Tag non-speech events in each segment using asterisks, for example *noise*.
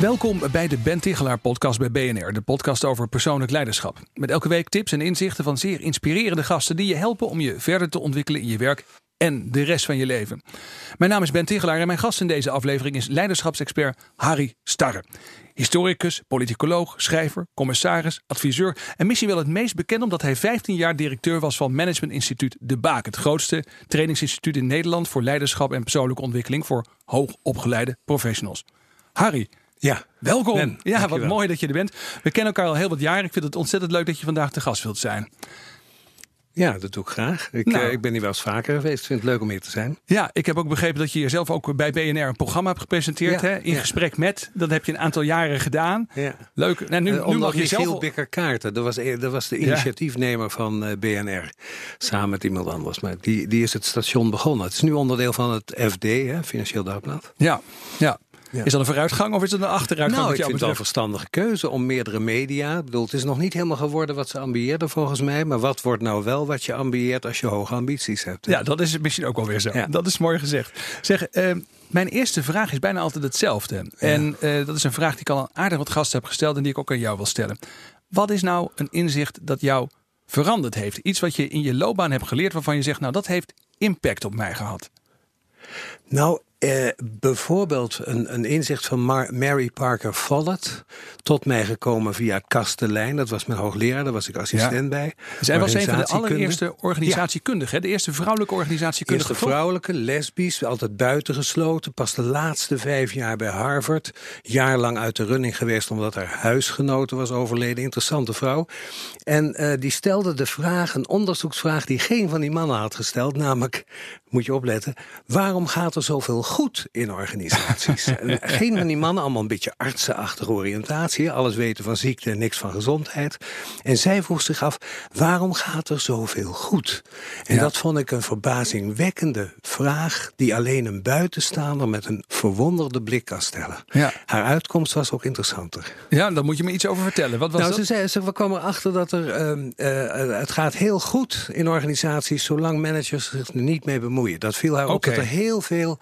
Welkom bij de Ben Tichelaar podcast bij BNR, de podcast over persoonlijk leiderschap. Met elke week tips en inzichten van zeer inspirerende gasten die je helpen om je verder te ontwikkelen in je werk en de rest van je leven. Mijn naam is Ben Tichelaar en mijn gast in deze aflevering is leiderschapsexpert Harry Starre. Historicus, politicoloog, schrijver, commissaris, adviseur en misschien wel het meest bekend omdat hij 15 jaar directeur was van Management Instituut De Baak, het grootste trainingsinstituut in Nederland voor leiderschap en persoonlijke ontwikkeling voor hoogopgeleide professionals. Harry, ja, welkom. Ben, ja, wat mooi dat je er bent. We kennen elkaar al heel wat jaren. Ik vind het ontzettend leuk dat je vandaag te gast wilt zijn. Ja, dat doe ik graag. Ik, Nou. eh, ik ben hier wel eens vaker geweest. Ik vind het leuk om hier te zijn. Ja, ik heb ook begrepen dat je jezelf ook bij BNR een programma hebt gepresenteerd. Ja, hè? In ja. gesprek met. Dat heb je een aantal jaren gedaan. Ja. Leuk. Nou, nu, Nu, nu mag je zelf... Bikker Kaarten. Dat was, dat was de initiatiefnemer van eh, BNR. Samen met iemand anders. Maar die, die is het station begonnen. Het is nu onderdeel van het FD, hè, Financieel Dagblad. Ja, ja. Ja. Is dat een vooruitgang of is het een achteruitgang? Nou, ik vind het wel een verstandige keuze om meerdere media. Ik bedoel, het is nog niet helemaal geworden wat ze ambieerden volgens mij. Maar wat wordt nou wel wat je ambieert als je hoge ambities hebt? hè? Ja, dat is misschien ook wel weer zo. Ja. Dat is mooi gezegd. Zeg, eh, mijn eerste vraag is bijna altijd hetzelfde. En eh, dat is een vraag die ik al aan aardig wat gasten heb gesteld en die ik ook aan jou wil stellen. Wat is nou een inzicht dat jou veranderd heeft? Iets wat je in je loopbaan hebt geleerd waarvan je zegt, nou dat heeft impact op mij gehad. Nou, eh, bijvoorbeeld een, een inzicht van Mar- Mary Parker Follett. Tot mij gekomen via Kastelein. Dat was mijn hoogleraar, daar was ik assistent bij. Zij was een van de allereerste organisatiekundigen. De eerste vrouwelijke organisatiekundige. Eerste vrouwelijke, lesbisch, altijd buitengesloten. Pas de laatste vijf jaar bij Harvard. Jaarlang uit de running geweest omdat haar huisgenote was overleden. Interessante vrouw. En eh, die stelde de vraag, een onderzoeksvraag die geen van die mannen had gesteld. Namelijk, moet je opletten, waarom gaat er zoveel goed in organisaties? *laughs* En geen van die mannen, allemaal een beetje artsenachtige oriëntatie. Alles weten van ziekte en niks van gezondheid. En zij vroeg zich af, waarom gaat er zoveel goed? En Ja. dat vond ik een verbazingwekkende vraag... die alleen een buitenstaander met een verwonderde blik kan stellen. Ja. Haar uitkomst was ook interessanter. Ja, daar moet je me iets over vertellen. Wat was Nou, dat? ze zei, ze, we kwamen erachter dat er, ehm, eh, het gaat heel goed in organisaties zolang managers zich er niet mee bemoeien. Dat viel haar op Oké. dat er heel veel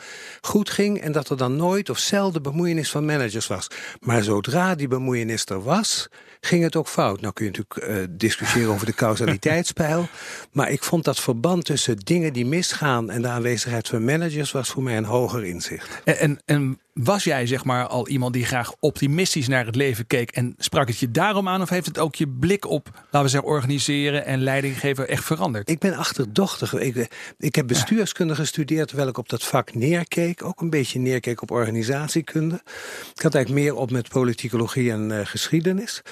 goed ging en dat er dan nooit of zelden bemoeienis van managers was. Maar zodra die bemoeienis er was, ging het ook fout. Nou kun je natuurlijk eh, discussiëren over de causaliteitspeil. *laughs* Maar ik vond dat verband tussen dingen die misgaan en de aanwezigheid van managers was voor mij een hoger inzicht. En, en, en was jij zeg maar al iemand die graag optimistisch naar het leven keek en sprak het je daarom aan? Of heeft het ook je blik op, laten we zeggen, organiseren en leiding geven echt veranderd? Ik ben achterdochtig. Ik, ik heb bestuurskunde gestudeerd terwijl ik op dat vak neerkeek. Ook een beetje neerkeek op organisatiekunde. Ik had eigenlijk meer op met politicologie en eh, geschiedenis.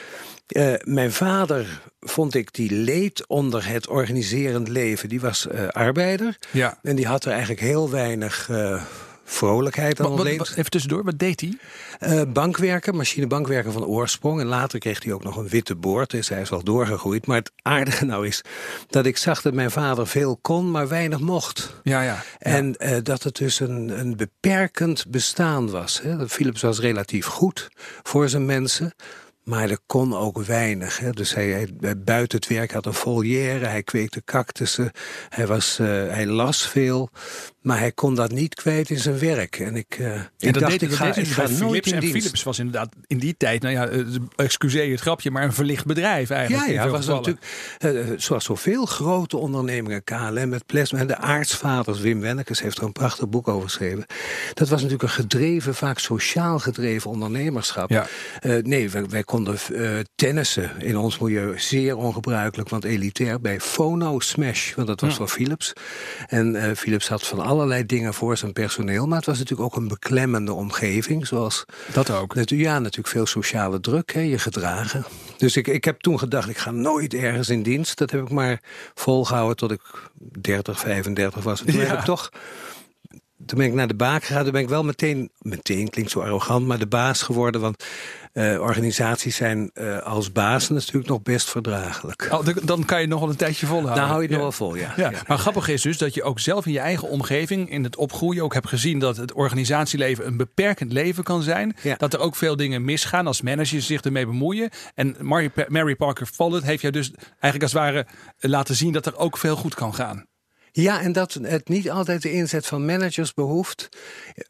Eh, mijn vader vond ik die leed onder het organiserend leven. Die was eh, arbeider. Ja. En die had er eigenlijk heel weinig eh, vrolijkheid aan Wat, even tussendoor, wat deed hij? Eh, bankwerker, machinebankwerker van oorsprong. En later kreeg hij ook nog een witte boord, dus hij is wel doorgegroeid. Maar het aardige nou is dat ik zag dat mijn vader veel kon, maar weinig mocht. Ja, ja. En dat het dus een, een beperkend bestaan was. Hè. Philips was relatief goed voor zijn mensen. Maar er kon ook weinig. Hè. Dus hij, buiten het werk had een volière, hij kweekte cactussen, hij, was, eh, hij las veel. Maar hij kon dat niet kwijt in zijn werk. En ik, eh, En ik dacht, deed, ik ga, ik ga nooit Philips. in En dienst. Philips was inderdaad in die tijd, nou ja, eh, excuseer het grapje, maar een verlicht bedrijf eigenlijk. Ja, ja, was gevallen. natuurlijk, zoals zoveel grote ondernemingen, KLM met plasma en de aartsvaders, Wim Wennekes heeft er een prachtig boek over geschreven. Dat was natuurlijk een gedreven, vaak sociaal gedreven ondernemerschap. Ja. Nee, wij, wij konden eh, tennissen in ons milieu zeer ongebruikelijk, want elitair bij Phono Smash, want dat was Ja. voor Philips. En eh, Philips had van allerlei dingen voor zijn personeel, maar het was natuurlijk ook een beklemmende omgeving, zoals Dat ook. Natu- Ja, natuurlijk veel sociale druk, hè, je gedragen. Dus ik, ik heb toen gedacht, ik ga nooit ergens in dienst. Dat heb ik maar volgehouden tot ik 30, 35 was. En toen Ja. heb ik toch toen ben ik naar de baak gegaan. Toen ben ik wel meteen, meteen klinkt zo arrogant, maar de baas geworden. Want uh, organisaties zijn uh, als baas natuurlijk nog best verdraaglijk. Oh, dan kan je nog wel een tijdje volhouden. Dan hou je het nog wel vol, ja. ja. Maar grappig is dus dat je ook zelf in je eigen omgeving, in het opgroeien, ook hebt gezien dat het organisatieleven een beperkend leven kan zijn. Dat er ook veel dingen misgaan als managers zich ermee bemoeien. En Mary, Mary Parker Follett heeft jou dus eigenlijk als het ware laten zien dat er ook veel goed kan gaan. Ja, en dat het niet altijd de inzet van managers behoeft.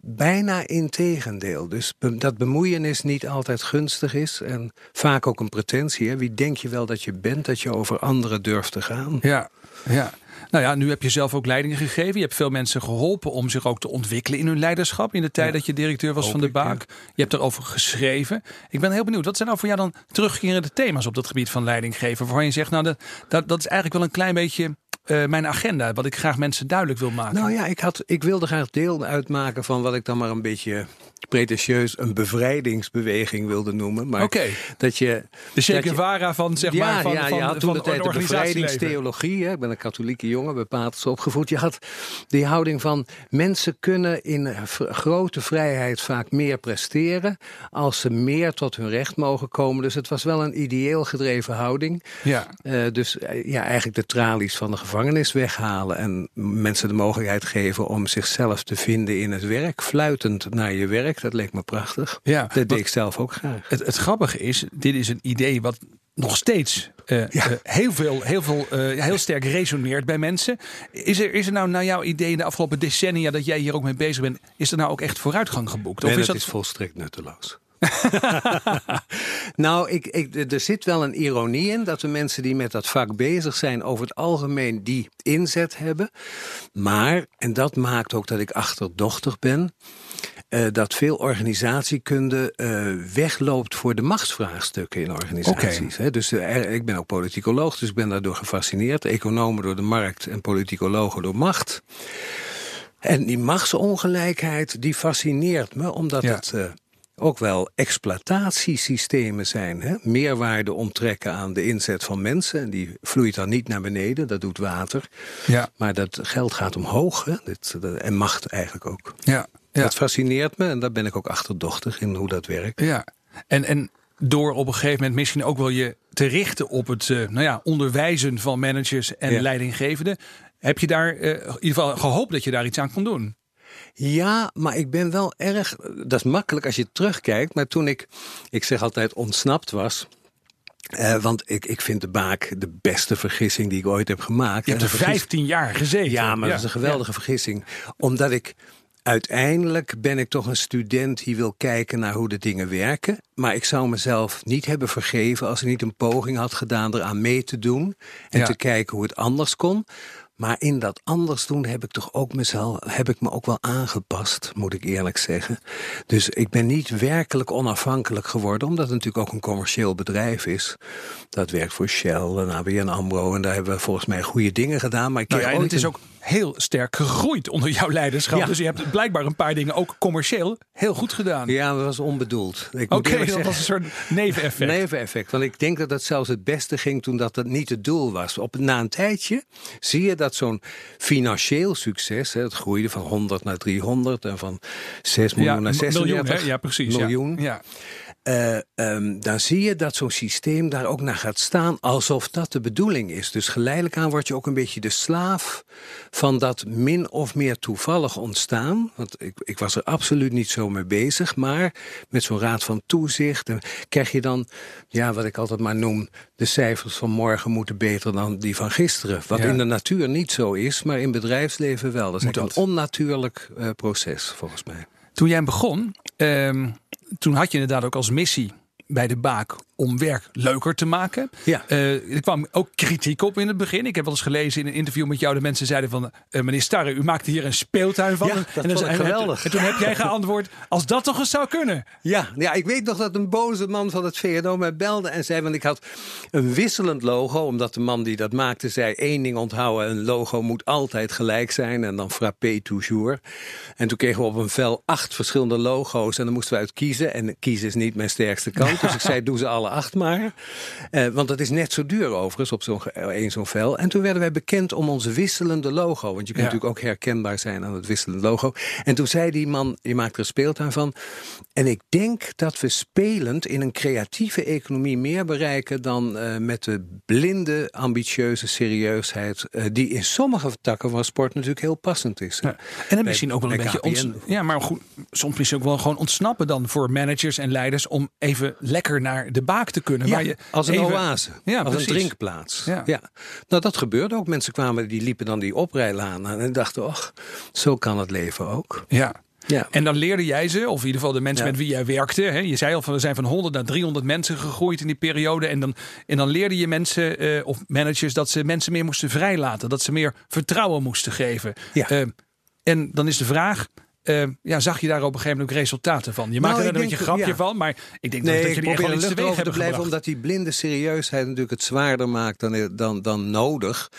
Bijna integendeel. Dus dat bemoeienis niet altijd gunstig is. En vaak ook een pretentie. Hè? Wie denk je wel dat je bent, dat je over anderen durft te gaan? Ja, ja. Nou ja, nu heb je zelf ook leiding gegeven. Je hebt veel mensen geholpen om zich ook te ontwikkelen in hun leiderschap. In de tijd dat je directeur was van de Baak. Je hebt erover geschreven. Ik ben heel benieuwd. Wat zijn nou voor jou dan terugkerende thema's op dat gebied van leiding geven? Waarvan je zegt, nou, dat, dat, dat is eigenlijk wel een klein beetje uh, mijn agenda, wat ik graag mensen duidelijk wil maken. Nou ja, ik, had, ik wilde graag deel uitmaken van wat ik dan maar een beetje pretentieus een bevrijdingsbeweging wilde noemen. Maar dat je. De Che Guevara van zeg ja, maar. Van, ja, van, je had toen de de bevrijdingstheologie. Hè, ik ben een katholieke jongen, bepaald opgevoed. Je had die houding van mensen kunnen in grote vrijheid vaak meer presteren. als ze meer tot hun recht mogen komen. Dus het was wel een ideeel gedreven houding. Ja. Uh, dus uh, ja, eigenlijk de tralies van de gevangenis weghalen. en mensen de mogelijkheid geven om zichzelf te vinden in het werk. fluitend naar je werk dat leek me prachtig. Ja, dat deed ik zelf ook graag. Het, het grappige is, dit is een idee wat nog steeds uh, ja. uh, heel, veel, heel, veel, uh, heel sterk resoneert bij mensen. Is er, is er nou naar jouw idee in de afgelopen decennia dat jij hier ook mee bezig bent, is er nou ook echt vooruitgang geboekt? Nee, of is dat is volstrekt nutteloos. *laughs* nou, ik, ik, er zit wel een ironie in dat de mensen die met dat vak bezig zijn over het algemeen die inzet hebben. Maar, en dat maakt ook dat ik achterdochtig ben, uh, dat veel organisatiekunde uh, wegloopt voor de machtsvraagstukken in organisaties. Okay. Dus uh, ik ben ook politicoloog, dus ik ben daardoor gefascineerd. Economen door de markt en politicologen door macht. En die machtsongelijkheid, die fascineert me, omdat ja. het ook wel exploitatiesystemen zijn. Hè? Meerwaarde onttrekken aan de inzet van mensen. En die vloeit dan niet naar beneden, dat doet water. Ja. Maar dat geld gaat omhoog. Hè? Dit, en macht eigenlijk ook. Ja. Ja. Dat fascineert me en daar ben ik ook achterdochtig in hoe dat werkt. Ja, en, en door op een gegeven moment misschien ook wel je te richten op het uh, nou ja, onderwijzen van managers en leidinggevenden. Heb je daar uh, in ieder geval gehoopt dat je daar iets aan kon doen? Ja, maar ik ben wel erg. Dat is makkelijk als je terugkijkt. Maar toen ik, ik zeg altijd, ontsnapt was. Uh, want ik, ik vind de Baak de beste vergissing die ik ooit heb gemaakt. Je hebt er 15 jaar gezeten. Ja, maar dat is een geweldige vergissing. Omdat ik uiteindelijk ben ik toch een student die wil kijken naar hoe de dingen werken. Maar ik zou mezelf niet hebben vergeven als ik niet een poging had gedaan eraan mee te doen. En te kijken hoe het anders kon. Maar in dat anders doen heb ik toch ook mezelf, heb ik me ook wel aangepast, moet ik eerlijk zeggen. Dus ik ben niet werkelijk onafhankelijk geworden, omdat het natuurlijk ook een commercieel bedrijf is. Dat werkt voor Shell en ABN AMRO en daar hebben we volgens mij goede dingen gedaan. Maar ik nou ja, en het is ook heel sterk gegroeid onder jouw leiderschap. Dus je hebt blijkbaar een paar dingen ook commercieel heel goed gedaan. Ja, dat was onbedoeld. Oké, okay, dat was een soort neveneffect. Neveneffect, want ik denk dat het zelfs het beste ging toen dat het niet het doel was. Op, na een tijdje zie je dat zo'n financieel succes, hè, het groeide van 100 naar 300 en van 6 miljoen naar 36 miljoen. Ja, precies. Miljoen. Ja. Uh, um, dan zie je dat zo'n systeem daar ook naar gaat staan alsof dat de bedoeling is. Dus geleidelijk aan word je ook een beetje de slaaf van dat min of meer toevallig ontstaan. Want ik, ik was er absoluut niet zo mee bezig, maar met zo'n raad van toezicht krijg je dan, ja, wat ik altijd maar noem, de cijfers van morgen moeten beter dan die van gisteren. Wat in de natuur niet zo is, maar in bedrijfsleven wel. Dat is een onnatuurlijk uh, proces, volgens mij. Toen jij begon, um, toen had je inderdaad ook als missie bij de Baak om werk leuker te maken. Ja. Uh, er kwam ook kritiek op in het begin. Ik heb wel eens gelezen in een interview met jou... de mensen zeiden van, uh, meneer Starre, u maakte hier een speeltuin van. Ja, dat en, dan, en, geweldig. En, toen heb jij geantwoord, als dat toch eens zou kunnen. Ja, ja, ik weet nog dat een boze man van het VNO mij belde en zei... want ik had een wisselend logo, omdat de man die dat maakte zei... één ding onthouden, een logo moet altijd gelijk zijn... en dan frappé toujours. En toen kregen we op een vel acht verschillende logo's... en dan moesten we uit kiezen. En kiezen is niet mijn sterkste kant. Dus ik zei, doe ze alle acht maar. Uh, want dat is net zo duur overigens op zo'n één zo'n vel. En toen werden wij bekend om onze wisselende logo. Want je kunt natuurlijk ook herkenbaar zijn aan het wisselende logo. En toen zei die man, je maakt er een speeltuin van. En ik denk dat we spelend in een creatieve economie meer bereiken dan uh, met de blinde, ambitieuze serieusheid. Uh, die in sommige takken van sport natuurlijk heel passend is. Ja. En dan misschien ook wel een beetje ons, ja, maar goed, soms misschien ook wel gewoon ontsnappen dan voor managers en leiders om even lekker naar de te kunnen. Ja, waar je als een even, oase, Ja, als precies. een drinkplaats. Ja. Ja. Nou, dat gebeurde ook. Mensen kwamen, die liepen dan die oprijlaan aan en dachten, och, zo kan het leven ook. Ja. Ja. En dan leerde jij ze, of in ieder geval de mensen Ja. met wie jij werkte. Hè? Je zei al van we zijn van 100 naar 300 mensen gegroeid in die periode. En dan, en dan leerde je mensen eh, of managers dat ze mensen meer moesten vrijlaten. Dat ze meer vertrouwen moesten geven. Ja. Eh, en dan is de vraag. Eh, ja, zag je daar op een gegeven moment ook resultaten van? Je maakt er Nou, ik een beetje een grapje ja. van, maar ik denk Nee, dat ik jullie echt er iets teweeg te blijven, gebracht. omdat die blinde serieusheid natuurlijk het zwaarder maakt dan, dan, dan nodig.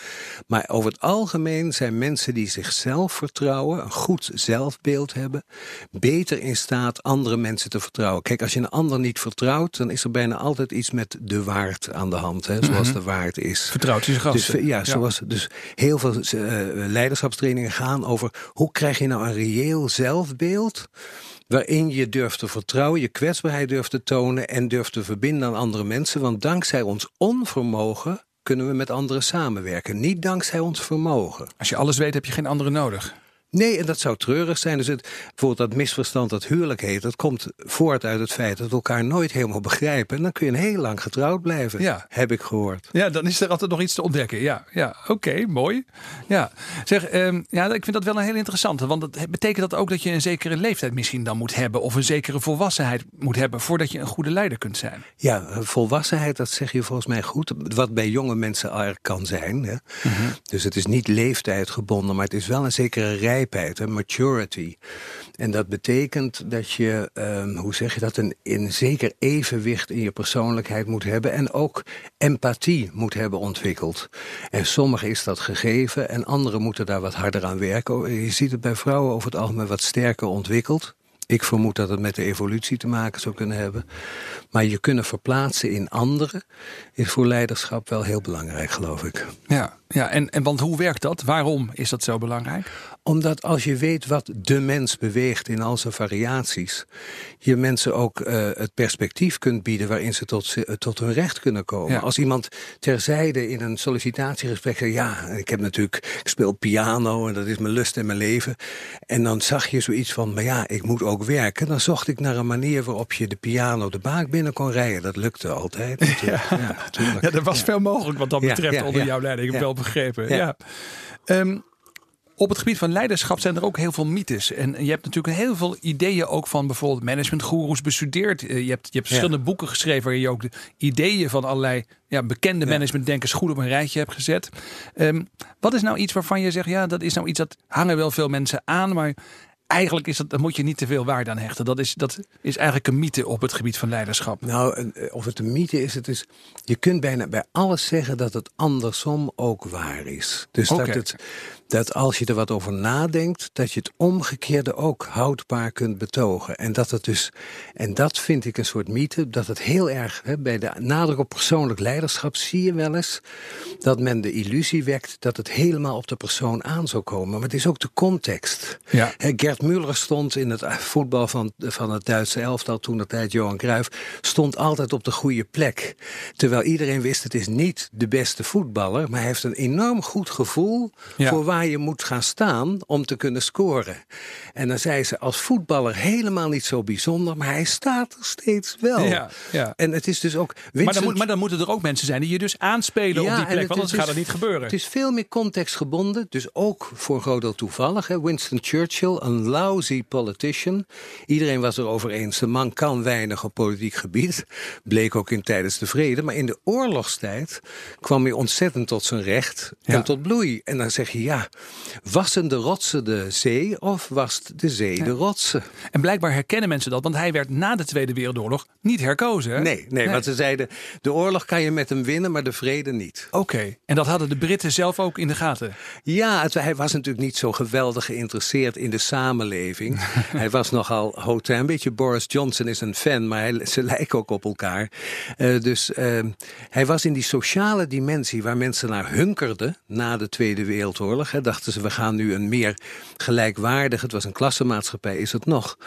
Maar over het algemeen zijn mensen die zichzelf vertrouwen, een goed zelfbeeld hebben, beter in staat andere mensen te vertrouwen. Kijk, als je een ander niet vertrouwt, dan is er bijna altijd iets met de waard aan de hand, hè, zoals de waard is. Vertrouwt je Dus, gasten. ja, zoals, dus heel veel eh, leiderschapstrainingen gaan over hoe krijg je nou een reëel zelfbeeld waarin je durft te vertrouwen, je kwetsbaarheid durft te tonen en durft te verbinden aan andere mensen. Want dankzij ons onvermogen kunnen we met anderen samenwerken. Niet dankzij ons vermogen. Als je alles weet, heb je geen andere nodig. Nee, en dat zou treurig zijn. Dus het, bijvoorbeeld dat misverstand dat huwelijk heet, dat komt voort uit het feit dat we elkaar nooit helemaal begrijpen. En dan kun je heel lang getrouwd blijven, Ja. heb ik gehoord. Ja, dan is er altijd nog iets te ontdekken. Ja, ja oké, mooi. Ja, zeg, ehm, ja, ik vind dat wel een heel interessante. Want dat betekent dat ook dat je een zekere leeftijd misschien dan moet hebben. Of een zekere volwassenheid moet hebben voordat je een goede leider kunt zijn. Ja, volwassenheid, dat zeg je volgens mij goed. Wat bij jonge mensen er kan zijn. Hè? Dus het is niet leeftijd gebonden, maar het is wel een zekere maturity. En dat betekent dat je, ehm, hoe zeg je dat, een, een zeker evenwicht in je persoonlijkheid moet hebben. En ook empathie moet hebben ontwikkeld. En sommigen is dat gegeven en anderen moeten daar wat harder aan werken. Je ziet het bij vrouwen over het algemeen wat sterker ontwikkeld. Ik vermoed dat het met de evolutie te maken zou kunnen hebben. Maar je kunnen verplaatsen in anderen is voor leiderschap wel heel belangrijk, geloof ik. Ja, ja en, en want hoe werkt dat? Waarom is dat zo belangrijk? Omdat als je weet wat de mens beweegt in al zijn variaties, je mensen ook uh, het perspectief kunt bieden waarin ze tot, tot hun recht kunnen komen. Ja. Als iemand terzijde in een sollicitatiegesprek zegt, ja, ik heb natuurlijk, ik speel piano en dat is mijn lust en mijn leven. En dan zag je zoiets van, maar ja, ik moet ook werken. Dan zocht ik naar een manier waarop je de piano de baak binnen kon rijden. Dat lukte altijd. Ja, ja. Ja, er was veel mogelijk wat dat betreft onder jouw leiding. Ik heb wel begrepen. Ja. Ja. Op het gebied van leiderschap zijn er ook heel veel mythes. En je hebt natuurlijk heel veel ideeën ook van bijvoorbeeld managementgoeroes bestudeerd. Eh, Je hebt, je hebt verschillende boeken geschreven waarin je ook de ideeën van allerlei ja, bekende Ja. managementdenkers goed op een rijtje hebt gezet. Ehm, wat is nou iets waarvan je zegt, ja, dat is nou iets dat hangen wel veel mensen aan, maar eigenlijk is dat, daar moet je niet te veel waarde aan hechten. Dat is, dat is eigenlijk een mythe op het gebied van leiderschap. Nou, eh, of het een mythe is, het is. Je kunt bijna bij alles zeggen dat het andersom ook waar is. Dus dat, het, dat als je er wat over nadenkt, dat je het omgekeerde ook houdbaar kunt betogen. En dat het dus, en dat vind ik een soort mythe, dat het heel erg, hè, bij de nadruk op persoonlijk leiderschap zie je wel eens dat men de illusie wekt dat het helemaal op de persoon aan zou komen. Maar het is ook de context. Ja. Hè, Gert Muller stond in het eh, voetbal van, van het Duitse elftal, toen de tijd Johan Cruijff, stond altijd op de goede plek. Terwijl iedereen wist, het is niet de beste voetballer, maar hij heeft een enorm goed gevoel Ja. voor waar je moet gaan staan om te kunnen scoren. En dan zei ze, als voetballer helemaal niet zo bijzonder, maar hij staat er steeds wel. Ja, ja. En het is dus ook... Maar dan, moet, maar dan moeten er ook mensen zijn die je dus aanspelen op die plek. het Want anders is- gaat dat niet gebeuren. Het is veel meer contextgebonden, dus ook voor deel toevallig. Hè. Winston Churchill, een lousy politician. Iedereen was erover eens, de man kan weinig op politiek gebied. Bleek ook in tijdens de vrede. Maar in de oorlogstijd kwam hij ontzettend tot zijn recht Ja. en tot bloei. En dan zeg je, ja, wassen de rotsen de zee of wast de zee de rotsen? En blijkbaar herkennen mensen dat, want hij werd na de Tweede Wereldoorlog niet herkozen. hè? Nee, nee, want ze zeiden, de oorlog kan je met hem winnen, maar de vrede niet. Oké, en dat hadden de Britten zelf ook in de gaten. Ja, het- hij was natuurlijk niet zo geweldig geïnteresseerd in de samenleving. *laughs* hij was nogal hotel. Een beetje Boris Johnson is een fan, maar hij, ze lijken ook op elkaar. Uh, dus uh, hij was in die sociale dimensie waar mensen naar hunkerden na de Tweede Wereldoorlog. Hè, dachten ze, we gaan nu een meer gelijkwaardig, het was een klassenmaatschappij, is het nog.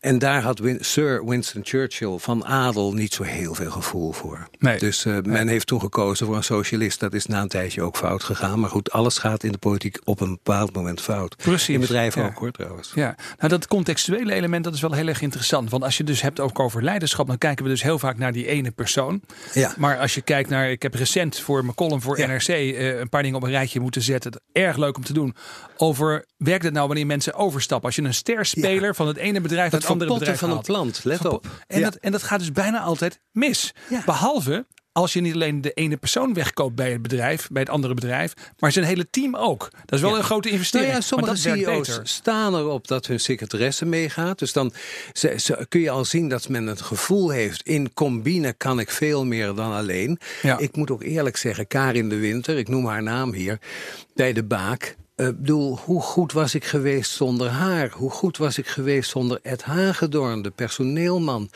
En daar had Win Sir Winston Churchill van adel niet zo heel veel gevoel voor. Nee. Dus uh, men heeft toen gekozen voor een socialist. Dat is na een tijdje ook fout gegaan. Maar goed, alles gaat in de politiek op een bepaald moment fout. Precies. In bedrijven ook hoor trouwens. Ja, nou dat contextuele element dat is wel heel erg interessant. Want als je dus hebt ook over leiderschap, dan kijken we dus heel vaak naar die ene persoon. Ja. Maar als je kijkt naar, ik heb recent voor mijn column voor NRC uh, een paar dingen op een rijtje moeten zetten. Erg leuk om te doen. Over werkt het nou wanneer mensen overstappen? Als je een sterspeler ja. van het ene bedrijf naar het andere bedrijf van een plant, let op. En, dat, en dat gaat dus bijna altijd mis. Behalve als je niet alleen de ene persoon wegkoopt bij het bedrijf, bij het andere bedrijf, maar zijn hele team ook. Dat is wel een grote investering. Nou ja, sommige CEO's staan erop dat hun secretaresse meegaat. Dus dan kun je al zien dat men het gevoel heeft, in combine kan ik veel meer dan alleen. Ik moet ook eerlijk zeggen, Karin de Winter, ik noem haar naam hier, bij de Baak, ik uh, bedoel, hoe goed was ik geweest zonder haar? Hoe goed was ik geweest zonder Ed Hagedorn, de personeelman?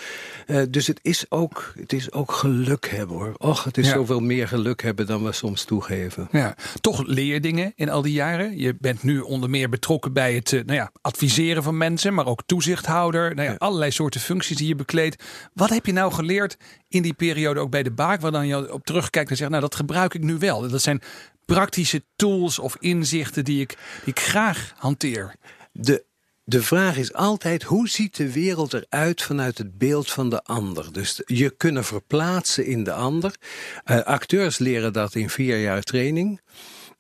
Uh, dus het is, ook, het is ook geluk hebben hoor. Och, het is zoveel meer geluk hebben dan we soms toegeven. Ja, toch leer je dingen in al die jaren. Je bent nu onder meer betrokken bij het uh, nou ja, adviseren van mensen, maar ook toezichthouder. Nou ja, Allerlei soorten functies die je bekleedt. Wat heb je nou geleerd in die periode ook bij de baak, waar dan je op terugkijkt en zegt, nou dat gebruik ik nu wel. Dat zijn praktische tools of inzichten die ik, die ik graag hanteer? De, de vraag is altijd, hoe ziet de wereld eruit vanuit het beeld van de ander? Dus je kunnen verplaatsen in de ander. Uh, acteurs leren dat in vier jaar training.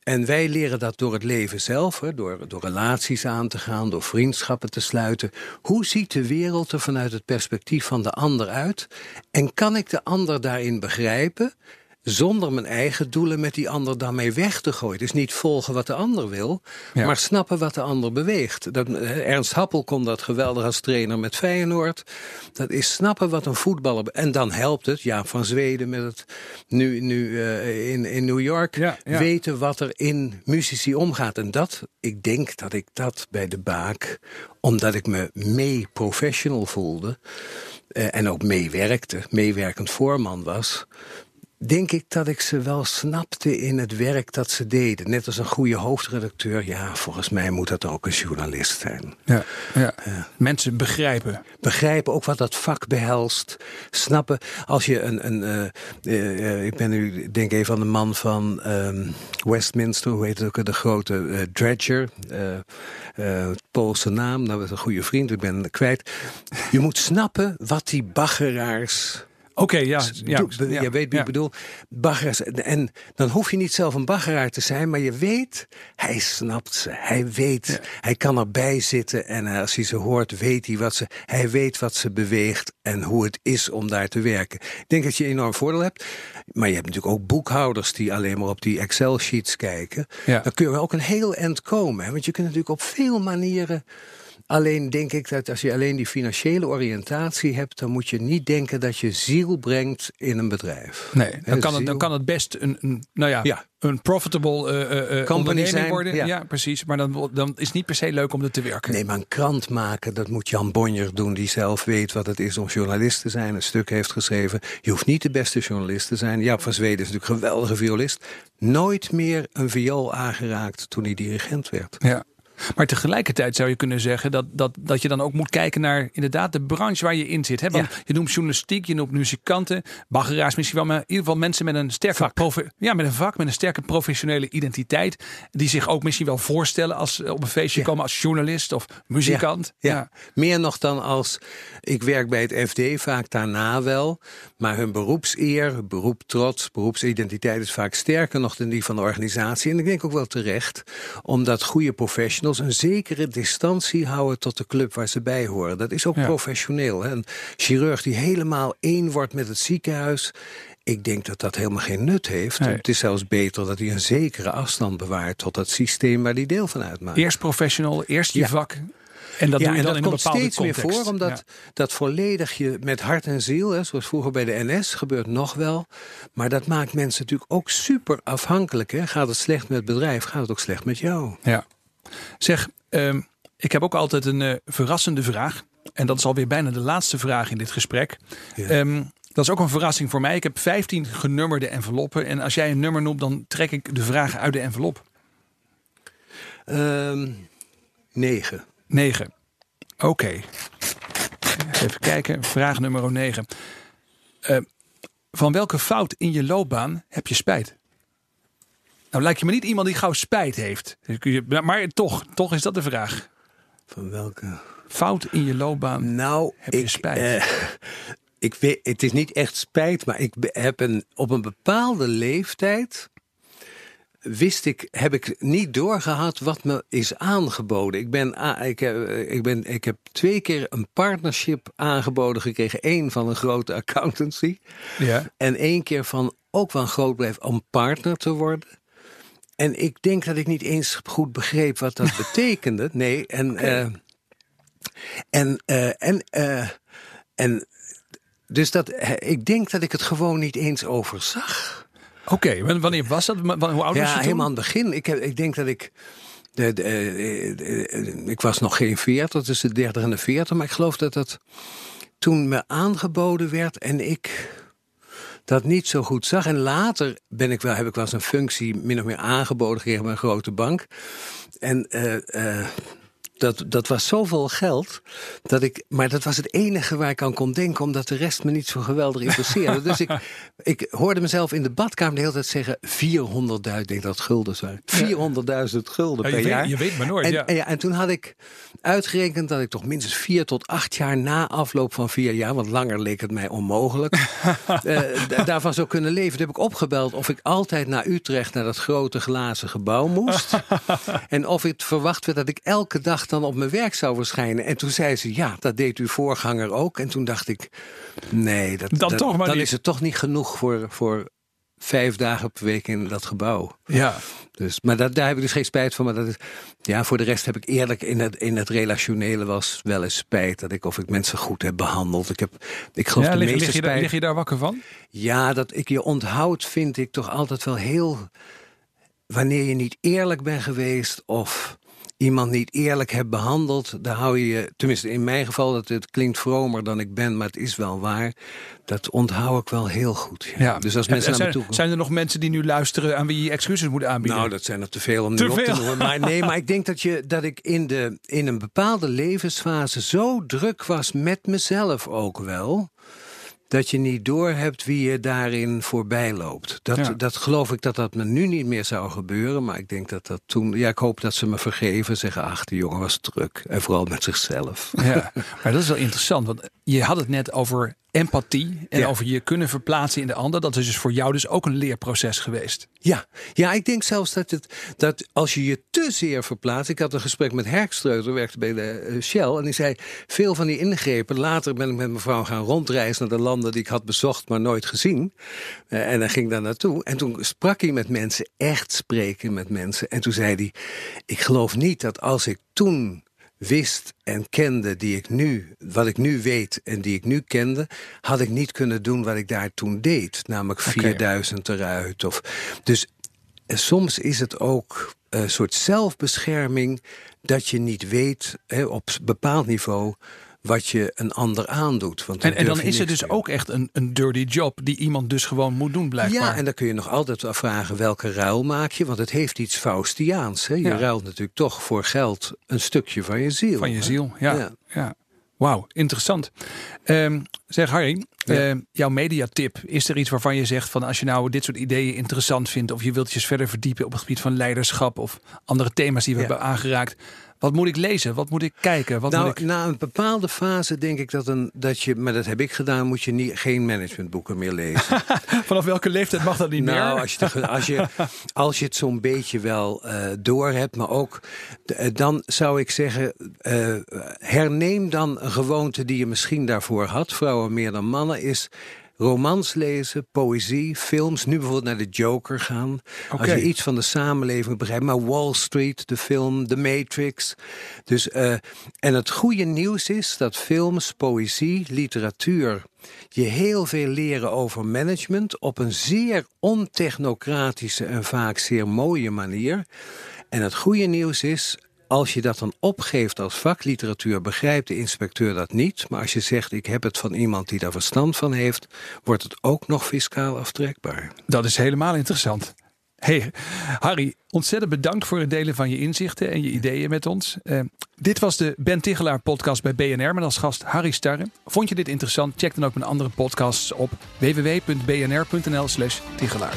En wij leren dat door het leven zelf, door, door relaties aan te gaan, door vriendschappen te sluiten. Hoe ziet de wereld er vanuit het perspectief van de ander uit? En kan ik de ander daarin begrijpen? Zonder mijn eigen doelen met die ander daarmee weg te gooien. Dus niet volgen wat de ander wil, maar snappen wat de ander beweegt. Dat, eh, Ernst Happel kon dat geweldig als trainer met Feyenoord. Dat is snappen wat een voetballer... En dan helpt het, ja, van Zweden met het nu, nu uh, in, in New York... Ja, weten wat er in muzici omgaat. En dat, ik denk dat ik dat bij de baak... omdat ik me mee professional voelde... Uh, en ook meewerkte, meewerkend voorman was denk ik dat ik ze wel snapte in het werk dat ze deden. Net als een goede hoofdredacteur. Ja, volgens mij moet dat ook een journalist zijn. Ja, ja. Mensen begrijpen. Begrijpen ook wat dat vak behelst. Snappen. Als je een... een uh, ik ben nu, denk even aan de man van um, Westminster. Hoe heet het ook? De grote Dredger. Poolse naam. Dat was een goede vriend. Ik ben kwijt. Je moet snappen wat die baggeraars Oké, ja, ja, ja, Je weet wie ik bedoel. Baggers. En dan hoef je niet zelf een baggeraar te zijn, maar je weet, hij snapt ze. Hij weet, hij kan erbij zitten en als hij ze hoort, weet hij wat ze, hij weet wat ze beweegt en hoe het is om daar te werken. Ik denk dat je enorm voordeel hebt. Maar je hebt natuurlijk ook boekhouders die alleen maar op die Excel-sheets kijken. Dan kun je ook een heel eind komen. Hè? Want je kunt natuurlijk op veel manieren Alleen denk ik dat als je alleen die financiële oriëntatie hebt, dan moet je niet denken dat je ziel brengt in een bedrijf. Nee, dan, kan, het, dan kan het best een, een nou ja, ja. een profitable uh, uh, zijn, worden. Ja. ja. precies. Maar dan, dan is het niet per se leuk om er te werken. Nee, maar een krant maken, dat moet Jan Bonjer doen, die zelf weet wat het is om journalist te zijn, een stuk heeft geschreven. Je hoeft niet de beste journalist te zijn. Ja, van Zweden is natuurlijk een geweldige violist. Nooit meer een viool aangeraakt toen hij dirigent werd. Ja. Maar tegelijkertijd zou je kunnen zeggen dat, dat, dat je dan ook moet kijken naar inderdaad de branche waar je in zit. Hè? Want je noemt journalistiek, je noemt muzikanten, baggeraars misschien wel, maar in ieder geval mensen met een sterke vak. Ja, met een vak, met een sterke professionele identiteit. Die zich ook misschien wel voorstellen als op een feestje komen als journalist of muzikant. Ja, meer nog dan als ik werk bij het FD, vaak daarna wel. Maar hun beroepseer, beroep trots, beroepsidentiteit is vaak sterker nog dan die van de organisatie. En ik denk ook wel terecht, omdat goede professionals een zekere distantie houden tot de club waar ze bij horen. Dat is ook professioneel. Hè? Een chirurg die helemaal één wordt met het ziekenhuis. Ik denk dat dat helemaal geen nut heeft. Het is zelfs beter dat hij een zekere afstand bewaart tot het systeem waar hij deel van uitmaakt. Eerst professional, eerst je vak. En dat, ja, doe je dan in komt steeds context. meer voor, omdat dat volledig je met hart en ziel, hè, zoals vroeger bij de NS, gebeurt nog wel. Maar dat maakt mensen natuurlijk ook super afhankelijk. Hè. Gaat het slecht met het bedrijf, gaat het ook slecht met jou. Ja. Zeg, ehm, Ik heb ook altijd een uh, verrassende vraag. En dat is alweer bijna de laatste vraag in dit gesprek. Ja. Ehm, dat is ook een verrassing voor mij. Ik heb 15 genummerde enveloppen. En als jij een nummer noemt, dan trek ik de vraag uit de envelop. Um, negen. Negen. Oké. Even kijken. Vraag nummer 9. Uh, van welke fout in je loopbaan heb je spijt? Nou, lijkt je me niet iemand die gauw spijt heeft. Maar toch, toch is dat de vraag. Van welke? Fout in je loopbaan nou, heb je spijt? Uh, *laughs* ik weet, het is niet echt spijt, maar ik heb een, op een bepaalde leeftijd wist ik, heb ik niet doorgehad wat me is aangeboden. Ik, ben, ik, heb, ik, ben, ik heb twee keer een partnership aangeboden gekregen. Eén van een grote accountancy. Ja. En één keer van ook van een groot bedrijf om partner te worden. En ik denk dat ik niet eens goed begreep wat dat *laughs* betekende. Nee, en, okay. uh, en, uh, en, uh, en dus dat, ik denk dat ik het gewoon niet eens overzag. Oké, okay, wanneer was dat? Hoe oud ja, was je Ja, helemaal aan het begin. Ik, heb, ik denk dat ik... De, de, de, ik was nog geen 40, tussen de 30 en de 40. Maar ik geloof dat dat toen me aangeboden werd en ik dat niet zo goed zag. En later ben ik wel, heb ik wel eens een functie min of meer aangeboden gekregen bij een grote bank. En uh, uh, dat, dat was zoveel geld. Dat ik, maar dat was het enige waar ik aan kon denken, omdat de rest me niet zo geweldig interesseerde. dus ik, *laughs* ik hoorde mezelf in de badkamer de hele tijd zeggen: 400.000, ik denk dat gulden zijn. 400.000 gulden per je jaar. Weet, je weet maar nooit. En, ja. En, ja, en toen had ik uitgerekend dat ik toch minstens vier tot acht jaar na afloop van vier jaar, want langer leek het mij onmogelijk, *laughs* uh, daarvan zou kunnen leven. Toen heb ik opgebeld of ik altijd naar Utrecht, naar dat grote glazen gebouw moest. *laughs* en of het verwacht werd dat ik elke dag dan op mijn werk zou verschijnen. En toen zei ze, ja, dat deed uw voorganger ook. En toen dacht ik, nee, dat, dan, dat, toch maar dan is het toch niet genoeg voor, voor vijf dagen per week in dat gebouw. Ja. Dus, maar dat, daar heb ik dus geen spijt van. Maar dat is, ja, voor de rest heb ik eerlijk in het, in het relationele was wel eens spijt. Dat ik of ik mensen goed heb behandeld. Ik heb, ik geloof ja, de lig, meeste lig, je spijt. lig je daar wakker van? Ja, dat ik je onthoud vind ik toch altijd wel heel... Wanneer je niet eerlijk bent geweest of iemand niet eerlijk hebt behandeld, daar hou je je, tenminste in mijn geval, dat het klinkt vromer dan ik ben, maar het is wel waar. Dat onthoud ik wel heel goed. Ja. Ja. Dus als En- mensen en naar me toe zijn er nog mensen die nu luisteren aan wie je excuses moet aanbieden? Nou, dat zijn er te veel om Te nu op te noemen. Maar nee, *laughs* maar ik denk dat, je, dat ik in, de, in een bepaalde levensfase zo druk was met mezelf ook wel. Dat je niet doorhebt wie je daarin voorbij loopt. Dat, Ja. dat geloof ik dat dat me nu niet meer zou gebeuren. Maar ik denk dat dat toen. Ja, ik hoop dat ze me vergeven. Zeggen, ach, die jongen was druk. En vooral met zichzelf. Ja, maar dat is wel interessant. Want je had het net over empathie en Ja. over je kunnen verplaatsen in de ander. Dat is dus voor jou dus ook een leerproces geweest. Ja, ja, ik denk zelfs dat, het, dat als je je te zeer verplaatst. Ik had een gesprek met Herkstreuter, werkte bij de eh, Shell. En die zei: veel van die ingrepen. Later ben ik met mevrouw gaan rondreizen naar de landen die ik had bezocht, maar nooit gezien. Eh, en dan ging ik daar naartoe. En toen sprak hij met mensen, echt spreken met mensen. En toen zei hij: Ik geloof niet dat als ik toen wist en kende die ik nu, wat ik nu weet en die ik nu kende, had ik niet kunnen doen wat ik daar toen deed. Namelijk Oké. 4000 eruit. Of, dus eh, soms is het ook een soort zelfbescherming dat je niet weet hè, op bepaald niveau wat je een ander aandoet. Want En, en dan is het dus ook echt een, een dirty job die iemand dus gewoon moet doen blijkbaar. Ja, en dan kun je nog altijd afvragen welke ruil maak je. Want het heeft iets Faustiaans. Hè? Je Ja. ruilt natuurlijk toch voor geld een stukje van je ziel. Van je hè? ziel, ja. Ja. ja. Wauw, interessant. Ehm, zeg Harry, Ja. ehm, jouw mediatip. Is er iets waarvan je zegt van als je nou dit soort ideeën interessant vindt... of je wilt je eens verder verdiepen op het gebied van leiderschap... of andere thema's die we hebben aangeraakt. Wat moet ik lezen? Wat moet ik kijken? Wat Nou, moet ik... na een bepaalde fase denk ik dat, een, dat je, maar dat heb ik gedaan, moet je niet, geen managementboeken meer lezen. *laughs* Vanaf welke leeftijd mag dat niet Nou, meer? als je, als je, als je het zo'n beetje wel eh door hebt, maar ook eh, dan zou ik zeggen, eh, herneem dan een gewoonte die je misschien daarvoor had, vrouwen meer dan mannen, is romans lezen, poëzie, films. Nu bijvoorbeeld naar de Joker gaan. Als je iets van de samenleving begrijpt, maar Wall Street, de film, The Matrix. Dus, eh, en het goede nieuws is dat films, poëzie, literatuur je heel veel leren over management op een zeer ontechnocratische en vaak zeer mooie manier. En het goede nieuws is, Als je dat dan opgeeft als vakliteratuur, begrijpt de inspecteur dat niet. Maar als je zegt, ik heb het van iemand die daar verstand van heeft, wordt het ook nog fiscaal aftrekbaar. Dat is helemaal interessant. Hey, Harry, ontzettend bedankt voor het delen van je inzichten en je ideeën met ons. Uh, dit was de Ben Tigelaar podcast bij BNR met als gast Harry Starre. Vond je dit interessant? Check dan ook mijn andere podcasts op www.bnr.nl slash Tigelaar.